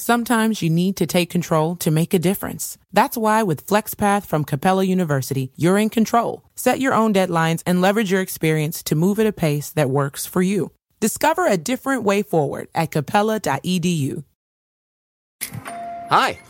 Sometimes you need to take control to make a difference. That's why with FlexPath from Capella University, you're in control. Set your own deadlines and leverage your experience to move at a pace that works for you. Discover a different way forward at capella.edu. Hi,